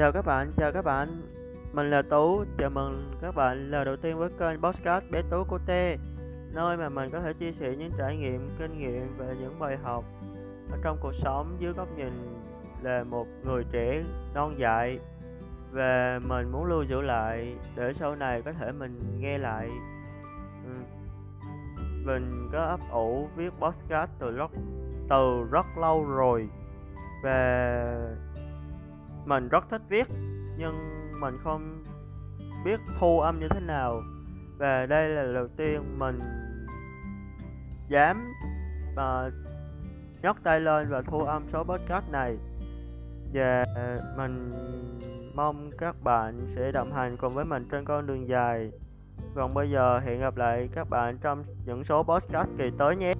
Chào các bạn, chào các bạn Mình là Tú, chào mừng các bạn lần đầu tiên với kênh Podcast Bé Tú Cô Tê Nơi mà mình có thể chia sẻ những trải nghiệm, kinh nghiệm về những bài học ở trong cuộc sống dưới góc nhìn là một người trẻ non dại Và mình muốn lưu giữ lại để sau này có thể mình nghe lại ừ. Mình có ấp ủ viết podcast từ rất, từ rất lâu rồi Và mình rất thích viết nhưng mình không biết thu âm như thế nào. Và đây là lần đầu tiên mình dám uh, nhấc tay lên và thu âm số podcast này. Và mình mong các bạn sẽ đồng hành cùng với mình trên con đường dài. Còn bây giờ hẹn gặp lại các bạn trong những số podcast kỳ tới nhé.